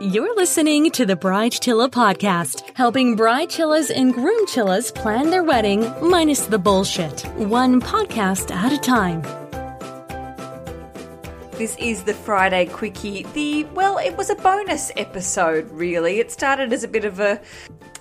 You're listening to the Bride Chilla podcast, helping bride chillas and groom chillas plan their wedding minus the bullshit, one podcast at a time. This is the Friday Quickie. The, well, it was a bonus episode, really. It started as a bit of a,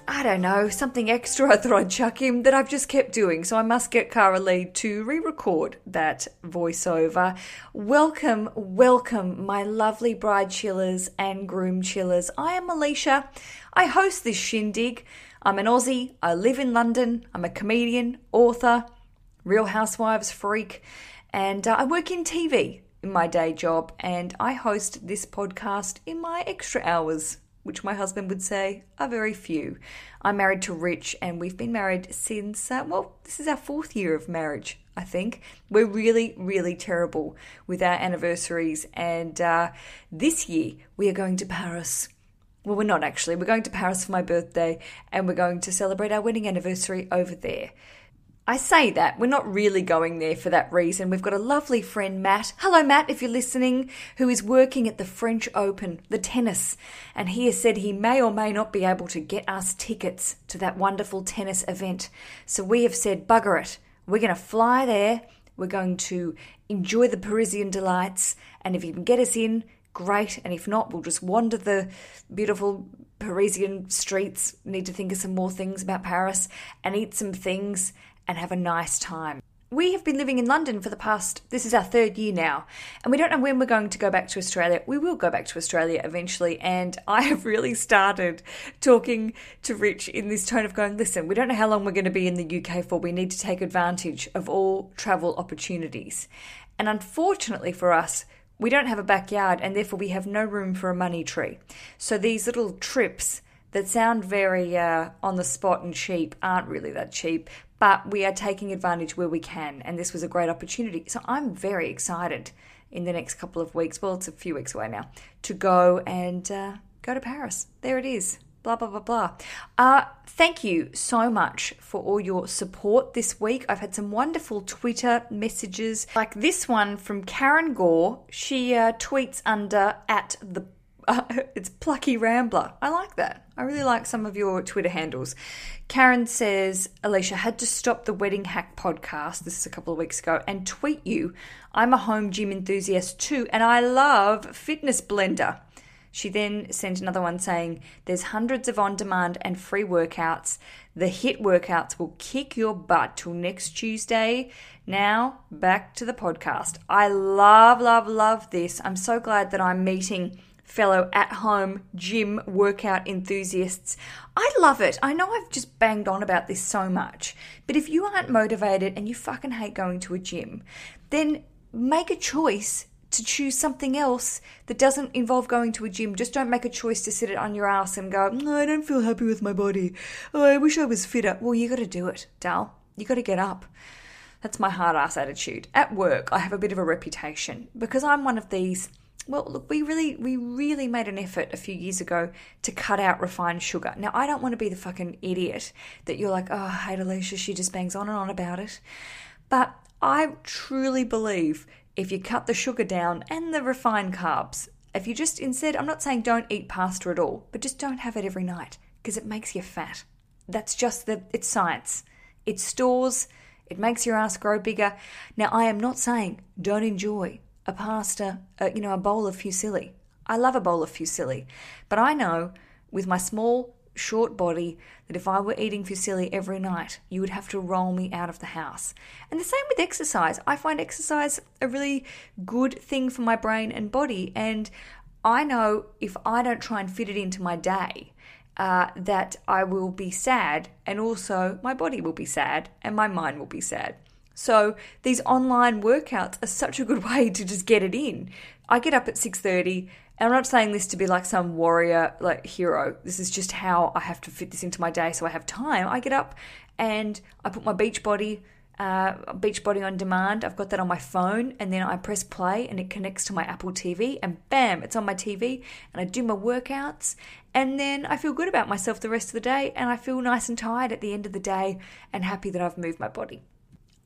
I don't know, something extra I thought I'd chuck in that I've just kept doing. So I must get Cara Lee to re record that voiceover. Welcome, welcome, my lovely bride chillers and groom chillers. I am Aleisha. I host this shindig. I'm an Aussie. I live in London. I'm a comedian, author, Real Housewives freak, and uh, I work in TV in my day job, and I host this podcast in my extra hours, which my husband would say are very few. I'm married to Rich, and we've been married since, uh, well, this is our fourth year of marriage. I think we're really, really terrible with our anniversaries, and uh, this year we are going to Paris. Well, we're not actually. We're going to Paris for my birthday, and we're going to celebrate our wedding anniversary over there. I say that, we're not really going there for that reason. We've got a lovely friend, Matt. Hello, Matt, if you're listening, who is working at the French Open, the tennis, and he has said he may or may not be able to get us tickets to that wonderful tennis event. So we have said, bugger it. We're going to fly there. We're going to enjoy the Parisian delights. And if you can get us in, great. And if not, we'll just wander the beautiful Parisian streets. Need to think of some more things about Paris and eat some things and have a nice time. We have been living in London for the past, this is our third year now, and we don't know when we're going to go back to Australia. We will go back to Australia eventually, and I have really started talking to Rich in this tone of going, listen, we don't know how long we're going to be in the UK for. We need to take advantage of all travel opportunities. And unfortunately for us, we don't have a backyard, and therefore we have no room for a money tree. So these little trips that sound very uh, on the spot and cheap aren't really that cheap, but we are taking advantage where we can, and this was a great opportunity. So I'm very excited in the next couple of weeks. Well, it's a few weeks away now to go and uh, go to Paris. There it is. Blah blah blah blah. Uh, thank you so much for all your support this week. I've had some wonderful Twitter messages, like this one from Karen Gore. She uh, tweets under at the uh, it's Plucky Rambler. I like that. I really like some of your Twitter handles. Karen says, Aleisha had to stop the Wedding Hack podcast, this is a couple of weeks ago, and tweet you. I'm a home gym enthusiast too, and I love Fitness Blender. She then sent another one saying, There's hundreds of on demand and free workouts. The HIIT workouts will kick your butt till next Tuesday. Now, back to the podcast. I love, love, love this. I'm so glad that I'm meeting fellow at home gym workout enthusiasts. I love it. I know I've just banged on about this so much, but if you aren't motivated and you fucking hate going to a gym, then make a choice to choose something else that doesn't involve going to a gym. Just don't make a choice to sit it on your ass and go, no, I don't feel happy with my body. Oh, I wish I was fitter. Well, you got to do it, Dal. You got to get up. That's my hard ass attitude. At work, I have a bit of a reputation because I'm one of these well, look, we really, we really made an effort a few years ago to cut out refined sugar. Now, I don't want to be the fucking idiot that you're like, oh, hate Aleisha, she just bangs on and on about it. But I truly believe if you cut the sugar down and the refined carbs, if you just instead, I'm not saying don't eat pasta at all, but just don't have it every night because it makes you fat. That's just the, it's science. It stores, it makes your ass grow bigger. Now, I am not saying don't enjoy a pasta, uh, you know, a bowl of fusilli. I love a bowl of fusilli, but I know with my small, short body that if I were eating fusilli every night, you would have to roll me out of the house. And the same with exercise. I find exercise a really good thing for my brain and body, and I know if I don't try and fit it into my day, uh, that I will be sad, and also my body will be sad, and my mind will be sad. So these online workouts are such a good way to just get it in. I get up at 6:30 and I'm not saying this to be like some warrior like hero. This is just how I have to fit this into my day so I have time. I get up and I put my Beachbody uh, Beachbody on demand. I've got that on my phone, and then I press play, and it connects to my Apple TV, and bam, it's on my TV, and I do my workouts, and then I feel good about myself the rest of the day, and I feel nice and tired at the end of the day, and happy that I've moved my body.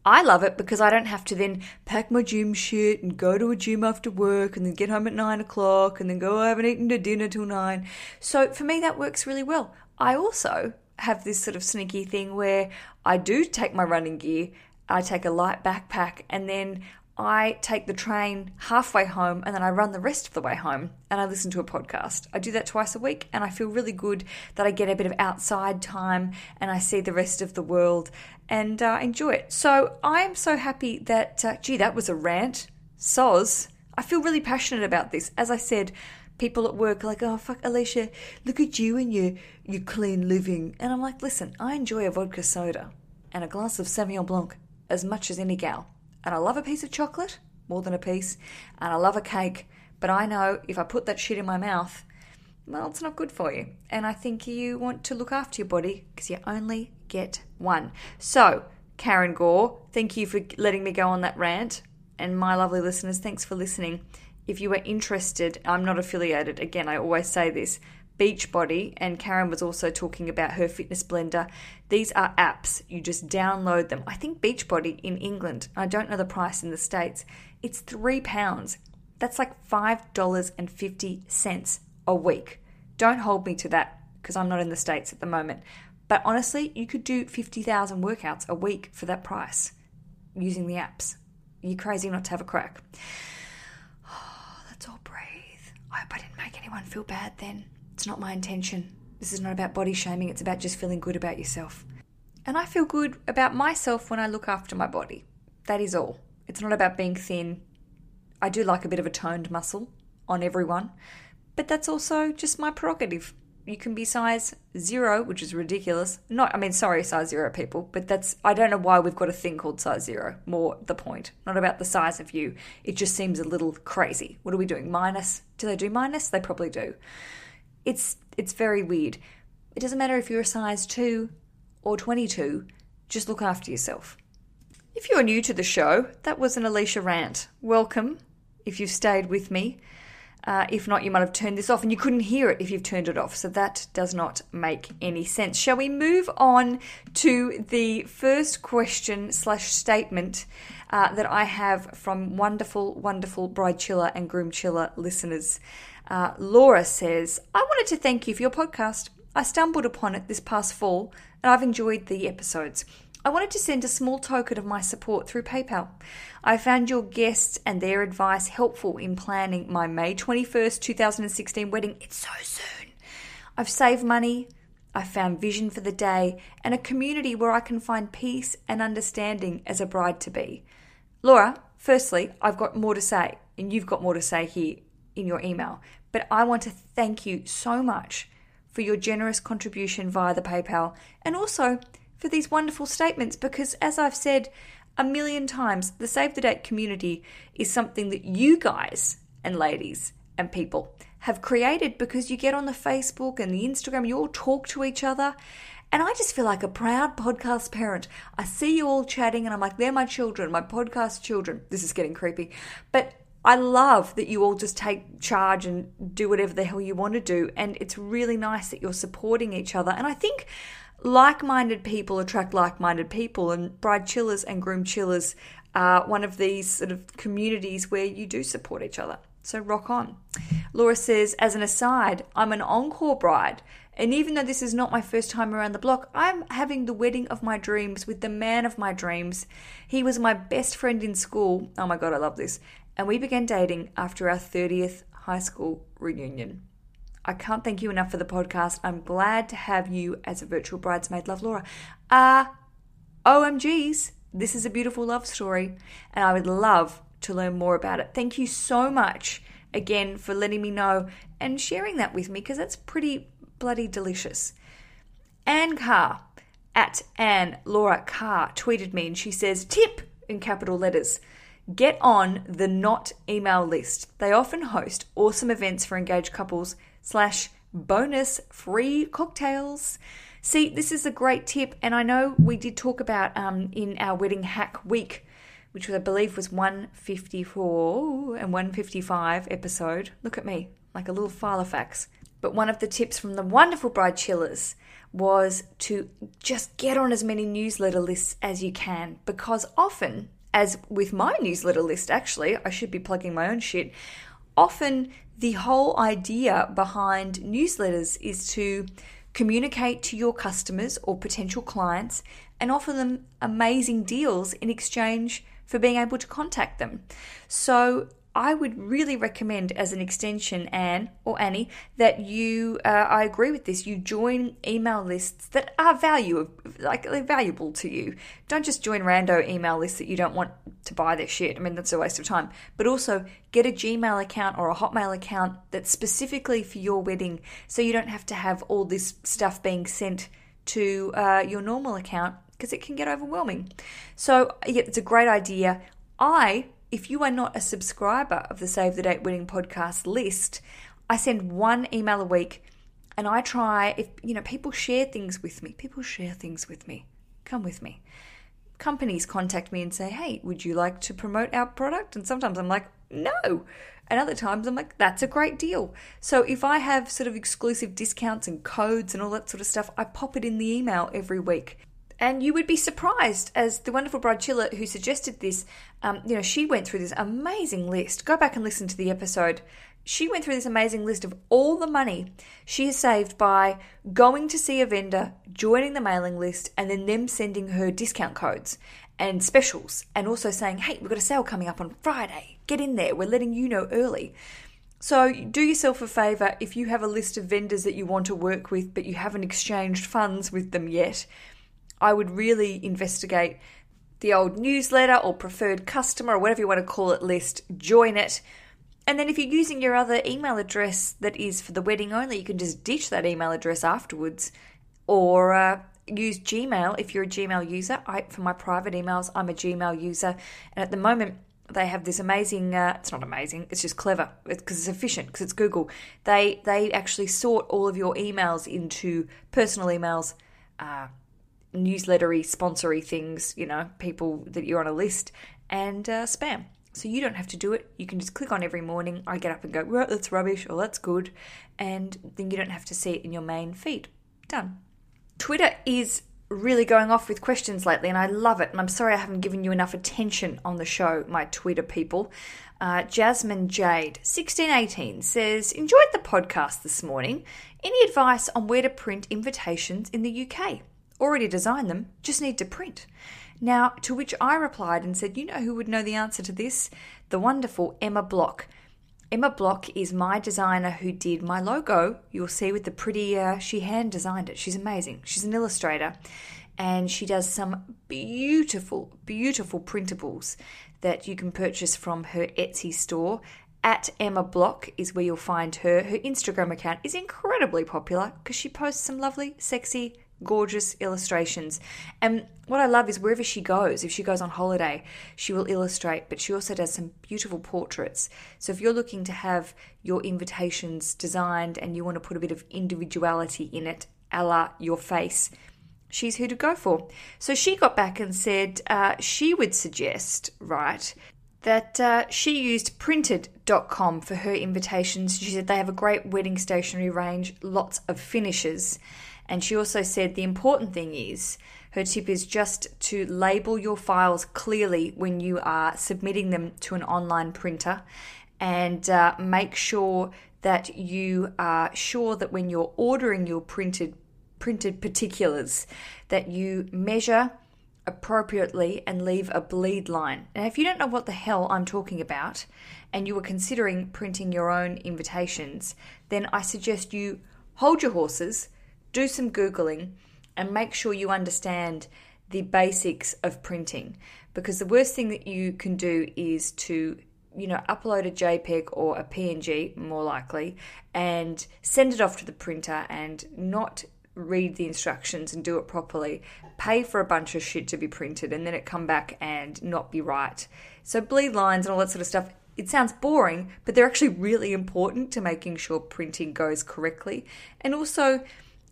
I love it because I don't have to then pack my gym shit and go to a gym after work and then get home at nine o'clock and then go, I haven't eaten to dinner till nine. So for me, that works really well. I also have this sort of sneaky thing where I do take my running gear, I take a light backpack, and then I take the train halfway home and then I run the rest of the way home and I listen to a podcast. I do that twice a week and I feel really good that I get a bit of outside time and I see the rest of the world and uh, enjoy it. So I am so happy that, uh, gee, that was a rant. Soz. I feel really passionate about this. As I said, people at work are like, oh, fuck, Aleisha, look at you and your, your clean living. And I'm like, listen, I enjoy a vodka soda and a glass of Sauvignon Blanc as much as any gal. And I love a piece of chocolate, more than a piece, and I love a cake, but I know if I put that shit in my mouth, well, it's not good for you. And I think you want to look after your body because you only get one. So, Karen Gore, thank you for letting me go on that rant. And my lovely listeners, thanks for listening. If you are interested, I'm not affiliated. Again, I always say this, Beachbody, and Karen was also talking about her fitness blender. These are apps. You just download them. I think Beachbody in England, I don't know the price in the States, it's three pounds. That's like $5.50 a week. Don't hold me to that because I'm not in the States at the moment. But honestly, you could do 50,000 workouts a week for that price using the apps. You're crazy not to have a crack. Oh, let's all breathe. I hope I didn't make anyone feel bad then. It's not my intention. This is not about body shaming, it's about just feeling good about yourself. And I feel good about myself when I look after my body. That is all. It's not about being thin. I do like a bit of a toned muscle on everyone, but that's also just my prerogative. You can be size zero, which is ridiculous. Not, I mean, sorry, size zero people, but that's, I don't know why we've got a thing called size zero. More the point. Not about the size of you. It just seems a little crazy. What are we doing? Minus? Do they do minus? They probably do. It's it's very weird. It doesn't matter if you're a size 2 or 22, just look after yourself. If you're new to the show, that was an Aleisha rant. Welcome if you've stayed with me. Uh, if not, you might have turned this off and you couldn't hear it if you've turned it off. So that does not make any sense. Shall we move on to the first question slash statement uh, that I have from wonderful, wonderful bride chiller and groom chiller listeners? Uh, Laura says, I wanted to thank you for your podcast. I stumbled upon it this past fall and I've enjoyed the episodes. I wanted to send a small token of my support through PayPal. I found your guests and their advice helpful in planning my May 21st, 2016 wedding. It's so soon. I've saved money, I've found vision for the day, and a community where I can find peace and understanding as a bride to be. Laura, firstly, I've got more to say, and you've got more to say here in your email. But I want to thank you so much for your generous contribution via the PayPal and also for these wonderful statements because, as I've said a million times, the Save the Date community is something that you guys and ladies and people have created because you get on the Facebook and the Instagram, you all talk to each other. And I just feel like a proud podcast parent. I see you all chatting and I'm like, they're my children, my podcast children. This is getting creepy. But I love that you all just take charge and do whatever the hell you want to do. And it's really nice that you're supporting each other. And I think like minded people attract like minded people, and bride chillers and groom chillers are one of these sort of communities where you do support each other. So rock on. Laura says, as an aside, I'm an encore bride. And even though this is not my first time around the block, I'm having the wedding of my dreams with the man of my dreams. He was my best friend in school. Oh my God, I love this and we began dating after our 30th high school reunion. I can't thank you enough for the podcast. I'm glad to have you as a virtual bridesmaid. Love Laura. Uh, OMGs, this is a beautiful love story, and I would love to learn more about it. Thank you so much again for letting me know and sharing that with me because that's pretty bloody delicious. Anne Carr at Anne Laura Carr tweeted me and she says, Tip in capital letters. Get on the Knot email list. They often host awesome events for engaged couples slash bonus free cocktails. See, this is a great tip, and I know we did talk about um, in our wedding hack week, which I believe was 154 and 155 episode. Look at me, like a little file facts. But one of the tips from the wonderful Bride Chillers was to just get on as many newsletter lists as you can because often, as with my newsletter list, actually, I should be plugging my own shit. Often, the whole idea behind newsletters is to communicate to your customers or potential clients and offer them amazing deals in exchange for being able to contact them. So, I would really recommend, as an extension, Anne or Annie, that you. Uh, I agree with this. You join email lists that are value, like they're valuable to you. Don't just join rando email lists that you don't want to buy their shit. I mean, that's a waste of time. But also get a Gmail account or a Hotmail account that's specifically for your wedding, so you don't have to have all this stuff being sent to uh, your normal account because it can get overwhelming. So yeah, it's a great idea. I if you are not a subscriber of the Save the Date Wedding podcast list, I send one email a week and I try, if you know, people share things with me, people share things with me. Come with me. Companies contact me and say, hey, would you like to promote our product? And sometimes I'm like, no. And other times I'm like, that's a great deal. So if I have sort of exclusive discounts and codes and all that sort of stuff, I pop it in the email every week. And you would be surprised, as the wonderful Bride Chiller who suggested this, um, you know, she went through this amazing list. Go back and listen to the episode. She went through this amazing list of all the money she has saved by going to see a vendor, joining the mailing list, and then them sending her discount codes and specials, and also saying, hey, we've got a sale coming up on Friday. Get in there. We're letting you know early. So, do yourself a favour if you have a list of vendors that you want to work with, but you haven't exchanged funds with them yet I would really investigate the old newsletter or preferred customer or whatever you want to call it list, join it. And then if you're using your other email address that is for the wedding only, you can just ditch that email address afterwards or uh, use Gmail if you're a Gmail user. I, for my private emails, I'm a Gmail user. And at the moment, they have this amazing uh, it's not amazing it's just clever because it's, it's, efficient because it's google they they actually sort all of your emails into personal emails uh, newslettery, sponsory things, you know, people that you're on a list, and uh, spam. So you don't have to do it. You can just click on every morning. I get up and go, well, that's rubbish or that's good. And then you don't have to see it in your main feed. Done. Twitter is really going off with questions lately, and I love it. And I'm sorry I haven't given you enough attention on the show, my Twitter people. Uh, Jasmine Jade, 1618, says, Enjoyed the podcast this morning. Any advice on where to print invitations in the UK? Already designed them, just need to print. Now, to which I replied and said, You know who would know the answer to this? The wonderful Emma Block. Emma Block is my designer who did my logo. You'll see with the pretty, uh, she hand designed it. She's amazing. She's an illustrator and she does some beautiful, beautiful printables that you can purchase from her Etsy store. At Emma Block is where you'll find her. Her Instagram account is incredibly popular because she posts some lovely, sexy gorgeous illustrations. And what I love is wherever she goes, if she goes on holiday, she will illustrate, but she also does some beautiful portraits. So if you're looking to have your invitations designed and you want to put a bit of individuality in it, a la your face, she's who to go for. So she got back and said uh, she would suggest, right, that uh, she used printed.com for her invitations. She said they have a great wedding stationery range, lots of finishes. And she also said the important thing is her tip is just to label your files clearly when you are submitting them to an online printer and uh, make sure that you are sure that when you're ordering your printed printed particulars that you measure appropriately and leave a bleed line. Now if you don't know what the hell I'm talking about and you were considering printing your own invitations, then I suggest you hold your horses do some Googling and make sure you understand the basics of printing. Because the worst thing that you can do is to you know upload a jpeg or a png more likely and send it off to the printer and not read the instructions and do it properly. Pay for a bunch of shit to be printed and then it come back and not be right. So bleed lines and all that sort of stuff it sounds boring but they're actually really important to making sure printing goes correctly. And also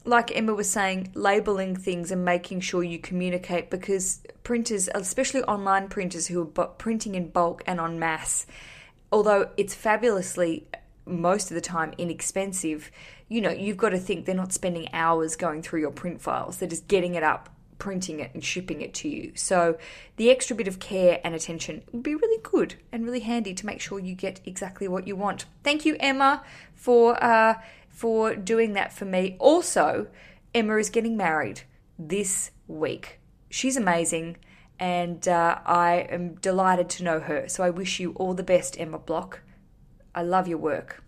like Emma was saying, labeling things and making sure you communicate because printers, especially online printers who are printing in bulk and en masse, although it's fabulously most of the time inexpensive, you know, you've got to think they're not spending hours going through your print files. They're just getting it up, printing it, and shipping it to you. So the extra bit of care and attention would be really good and really handy to make sure you get exactly what you want. Thank you, Emma, for uh, for doing that for me. Also, Emma is getting married this week. She's amazing and uh, I am delighted to know her. So I wish you all the best, Emma Block. I love your work.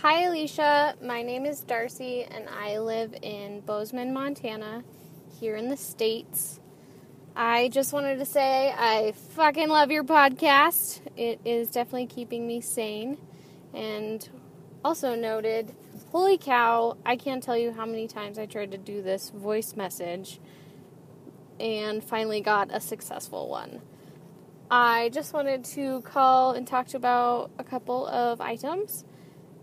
Hi, Aleisha. My name is Darcy, and I live in Bozeman, Montana, here in the States. I just wanted to say I fucking love your podcast. It is definitely keeping me sane. And also noted, holy cow, I can't tell you how many times I tried to do this voice message and finally got a successful one. I just wanted to call and talk about a couple of items.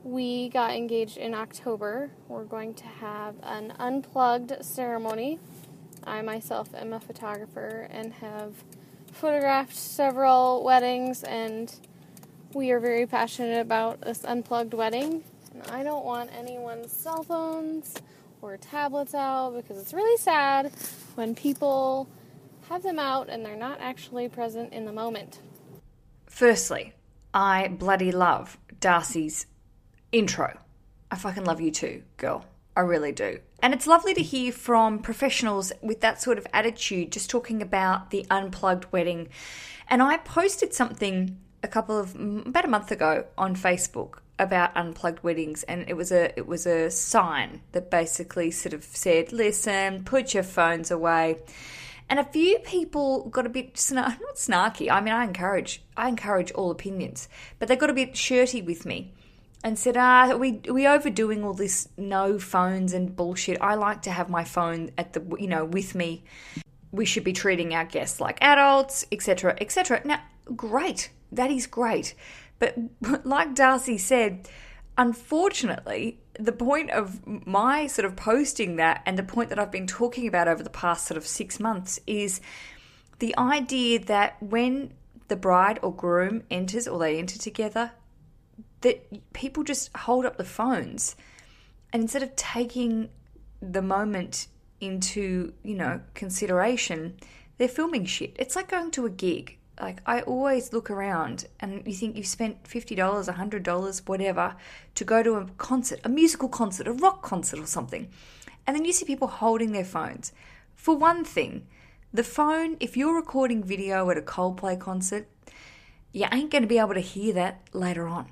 We got engaged in October. We're going to have an unplugged ceremony. I myself am a photographer and have photographed several weddings, and we are very passionate about this unplugged wedding. And I don't want anyone's cell phones or tablets out because it's really sad when people have them out and they're not actually present in the moment. Firstly, I bloody love Darcy's intro. I fucking love you too, girl. I really do. And it's lovely to hear from professionals with that sort of attitude, just talking about the unplugged wedding. And I posted something a couple of about a month ago on Facebook about unplugged weddings and it was a it was a sign that basically sort of said listen put your phones away. And a few people got a bit not snarky i mean i encourage i encourage all opinions but they got a bit shirty with me and said ah are we are we overdoing all this no phones and bullshit. I like to have my phone at the you know with me. We should be treating our guests like adults etc etc now great that is great. But like Darcy said, unfortunately, the point of my sort of posting that and the point that I've been talking about over the past sort of six months is the idea that when the bride or groom enters or they enter together, that people just hold up the phones. And instead of taking the moment into, you know, consideration, they're filming shit. It's like going to a gig like I always look around and you think you've spent $50, $100, whatever to go to a concert, a musical concert, a rock concert or something. And then you see people holding their phones. For one thing, the phone, if you're recording video at a Coldplay concert, you ain't going to be able to hear that later on.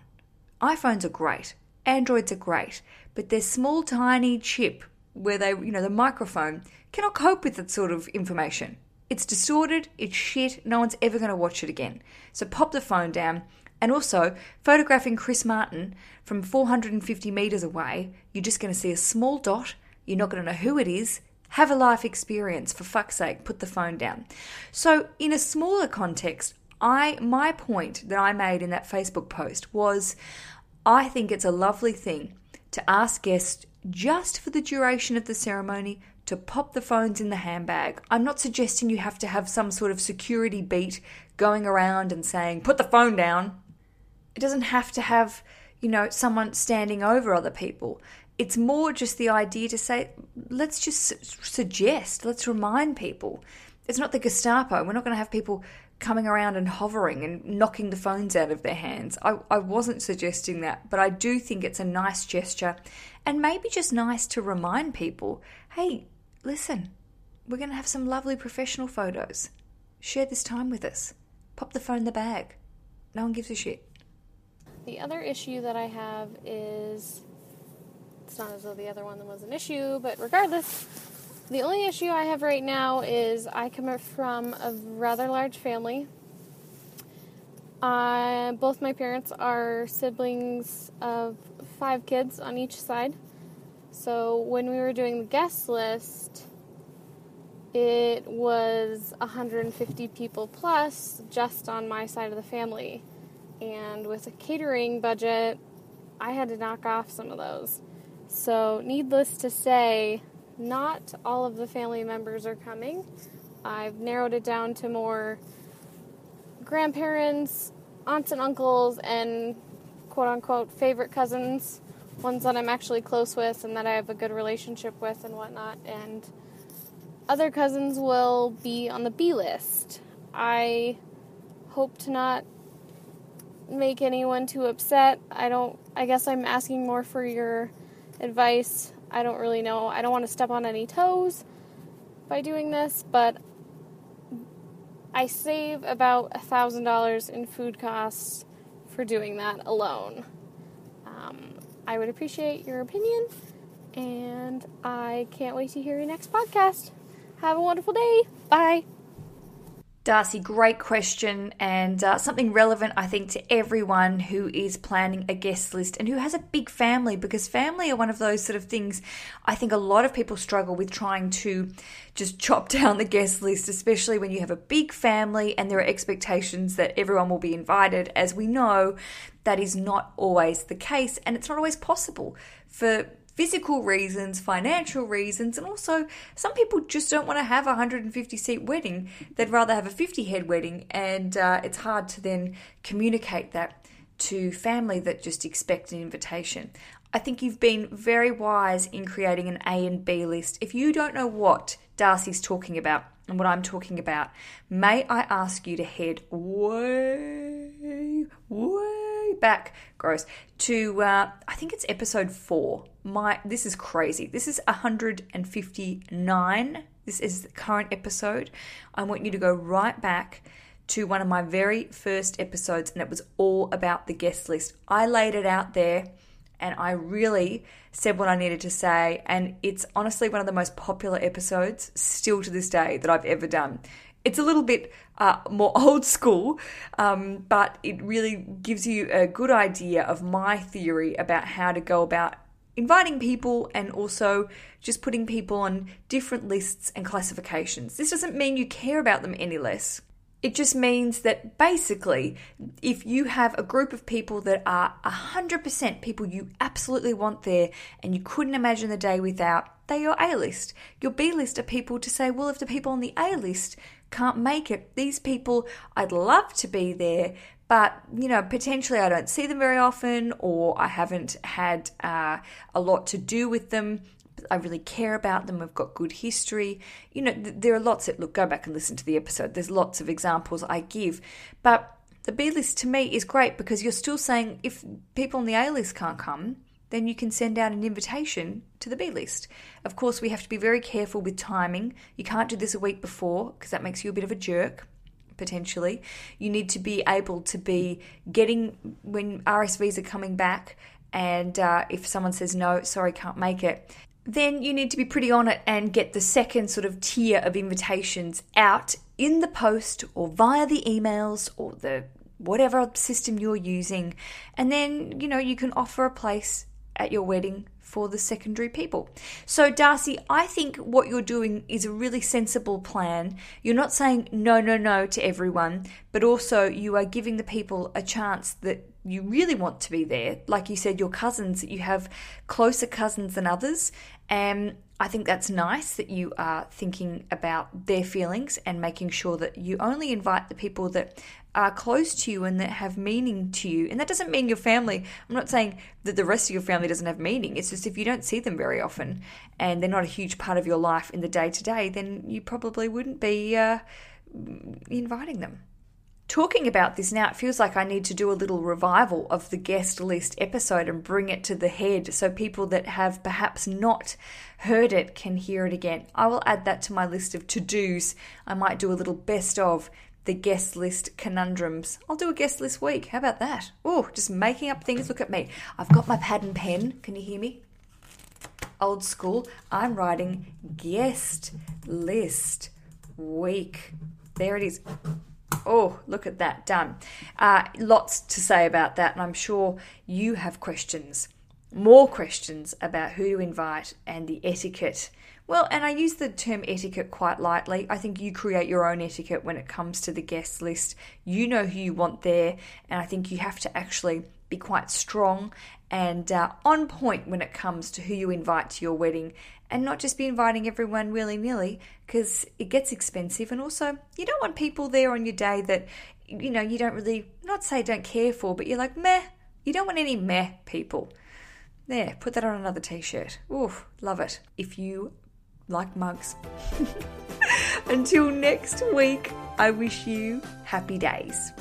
iPhones are great, Androids are great, but their small, tiny chip where they, you know, the microphone cannot cope with that sort of information. It's distorted, it's shit, no one's ever going to watch it again. So pop the phone down. And also, photographing Chris Martin from 450 metres away, you're just going to see a small dot, you're not going to know who it is. Have a life experience, for fuck's sake, put the phone down. So, in a smaller context, I my point that I made in that Facebook post was I think it's a lovely thing to ask guests just for the duration of the ceremony to pop the phones in the handbag. I'm not suggesting you have to have some sort of security beat going around and saying, put the phone down. It doesn't have to have, you know, someone standing over other people. It's more just the idea to say, let's just suggest, let's remind people. It's not the Gestapo. We're not going to have people coming around and hovering and knocking the phones out of their hands. I, I wasn't suggesting that, but I do think it's a nice gesture and maybe just nice to remind people hey, listen, we're going to have some lovely professional photos. Share this time with us. Pop the phone in the bag. No one gives a shit. The other issue that I have is it's not as though the other one was an issue, but regardless, the only issue I have right now is I come from a rather large family. Uh, both my parents are siblings of five kids on each side. So when we were doing the guest list, it was 150 people plus just on my side of the family. And with a catering budget, I had to knock off some of those. So, needless to say, not all of the family members are coming. I've narrowed it down to more grandparents, aunts and uncles, and quote unquote favorite cousins, ones that I'm actually close with and that I have a good relationship with and whatnot. And other cousins will be on the B list. I hope to not make anyone too upset. I don't, I guess I'm asking more for your advice. I don't really know. I don't want to step on any toes by doing this, but I save about a $1,000 in food costs for doing that alone. Um, I would appreciate your opinion, and I can't wait to hear your next podcast. Have a wonderful day. Bye. Darcy, great question and uh, something relevant, I think, to everyone who is planning a guest list and who has a big family because family are one of those sort of things I think a lot of people struggle with trying to just chop down the guest list, especially when you have a big family and there are expectations that everyone will be invited. As we know, that is not always the case and it's not always possible for physical reasons, financial reasons, and also some people just don't want to have a 150 seat wedding. They'd rather have a 50 head wedding, and uh, it's hard to then communicate that to family that just expect an invitation. I think you've been very wise in creating an A and B list. If you don't know what Darcy's talking about and what I'm talking about, may I ask you to head way, way back, gross, to uh, I think it's episode four. My this is crazy. This is 159. This is the current episode. I want you to go right back to one of my very first episodes, and it was all about the guest list. I laid it out there and I really said what I needed to say. And it's honestly one of the most popular episodes, still to this day, that I've ever done. It's a little bit uh, more old school, um, but it really gives you a good idea of my theory about how to go about inviting people and also just putting people on different lists and classifications. This doesn't mean you care about them any less. It just means that basically, if you have a group of people that are 100% people you absolutely want there and you couldn't imagine the day without, they're your A list. Your B list are people to say, well, if the people on the A list can't make it, these people, I'd love to be there, but you know potentially i don't see them very often or i haven't had uh, a lot to do with them I really care about them. We've got good history. You know, th- there are lots that look, go back and listen to the episode. There's lots of examples I give. But the B list to me is great because you're still saying if people on the A list can't come, then you can send out an invitation to the B list. Of course, we have to be very careful with timing. You can't do this a week before because that makes you a bit of a jerk potentially. You need to be able to be getting when RSVs are coming back, and uh, if someone says no, sorry, can't make it, then you need to be pretty on it and get the second sort of tier of invitations out in the post or via the emails or the whatever system you're using. And then, you know, you can offer a place at your wedding for the secondary people. So, Darcy, I think what you're doing is a really sensible plan. You're not saying no, no, no to everyone, but also you are giving the people a chance that you really want to be there. Like you said, your cousins, you have closer cousins than others. And I think that's nice that you are thinking about their feelings and making sure that you only invite the people that are close to you and that have meaning to you. And that doesn't mean your family, I'm not saying that the rest of your family doesn't have meaning. It's just if you don't see them very often and they're not a huge part of your life in the day to day, then you probably wouldn't be uh, inviting them. Talking about this now, it feels like I need to do a little revival of the guest list episode and bring it to the head so people that have perhaps not heard it can hear it again. I will add that to my list of to dos. I might do a little best of the guest list conundrums. I'll do a guest list week. How about that? Oh, just making up things. Look at me. I've got my pad and pen. Can you hear me? Old school. I'm writing guest list week. There it is. Oh, look at that. Done. Uh, lots to say about that, and I'm sure you have questions. More questions about who to invite and the etiquette well, and I use the term etiquette quite lightly. I think you create your own etiquette when it comes to the guest list. You know who you want there, and I think you have to actually be quite strong and uh, on point when it comes to who you invite to your wedding and not just be inviting everyone willy nilly because it gets expensive. And also, you don't want people there on your day that, you know, you don't really, not say don't care for, but you're like, meh. You don't want any meh people. There, put that on another t shirt. Oof, love it. If you like mugs. Until next week, I wish you happy days.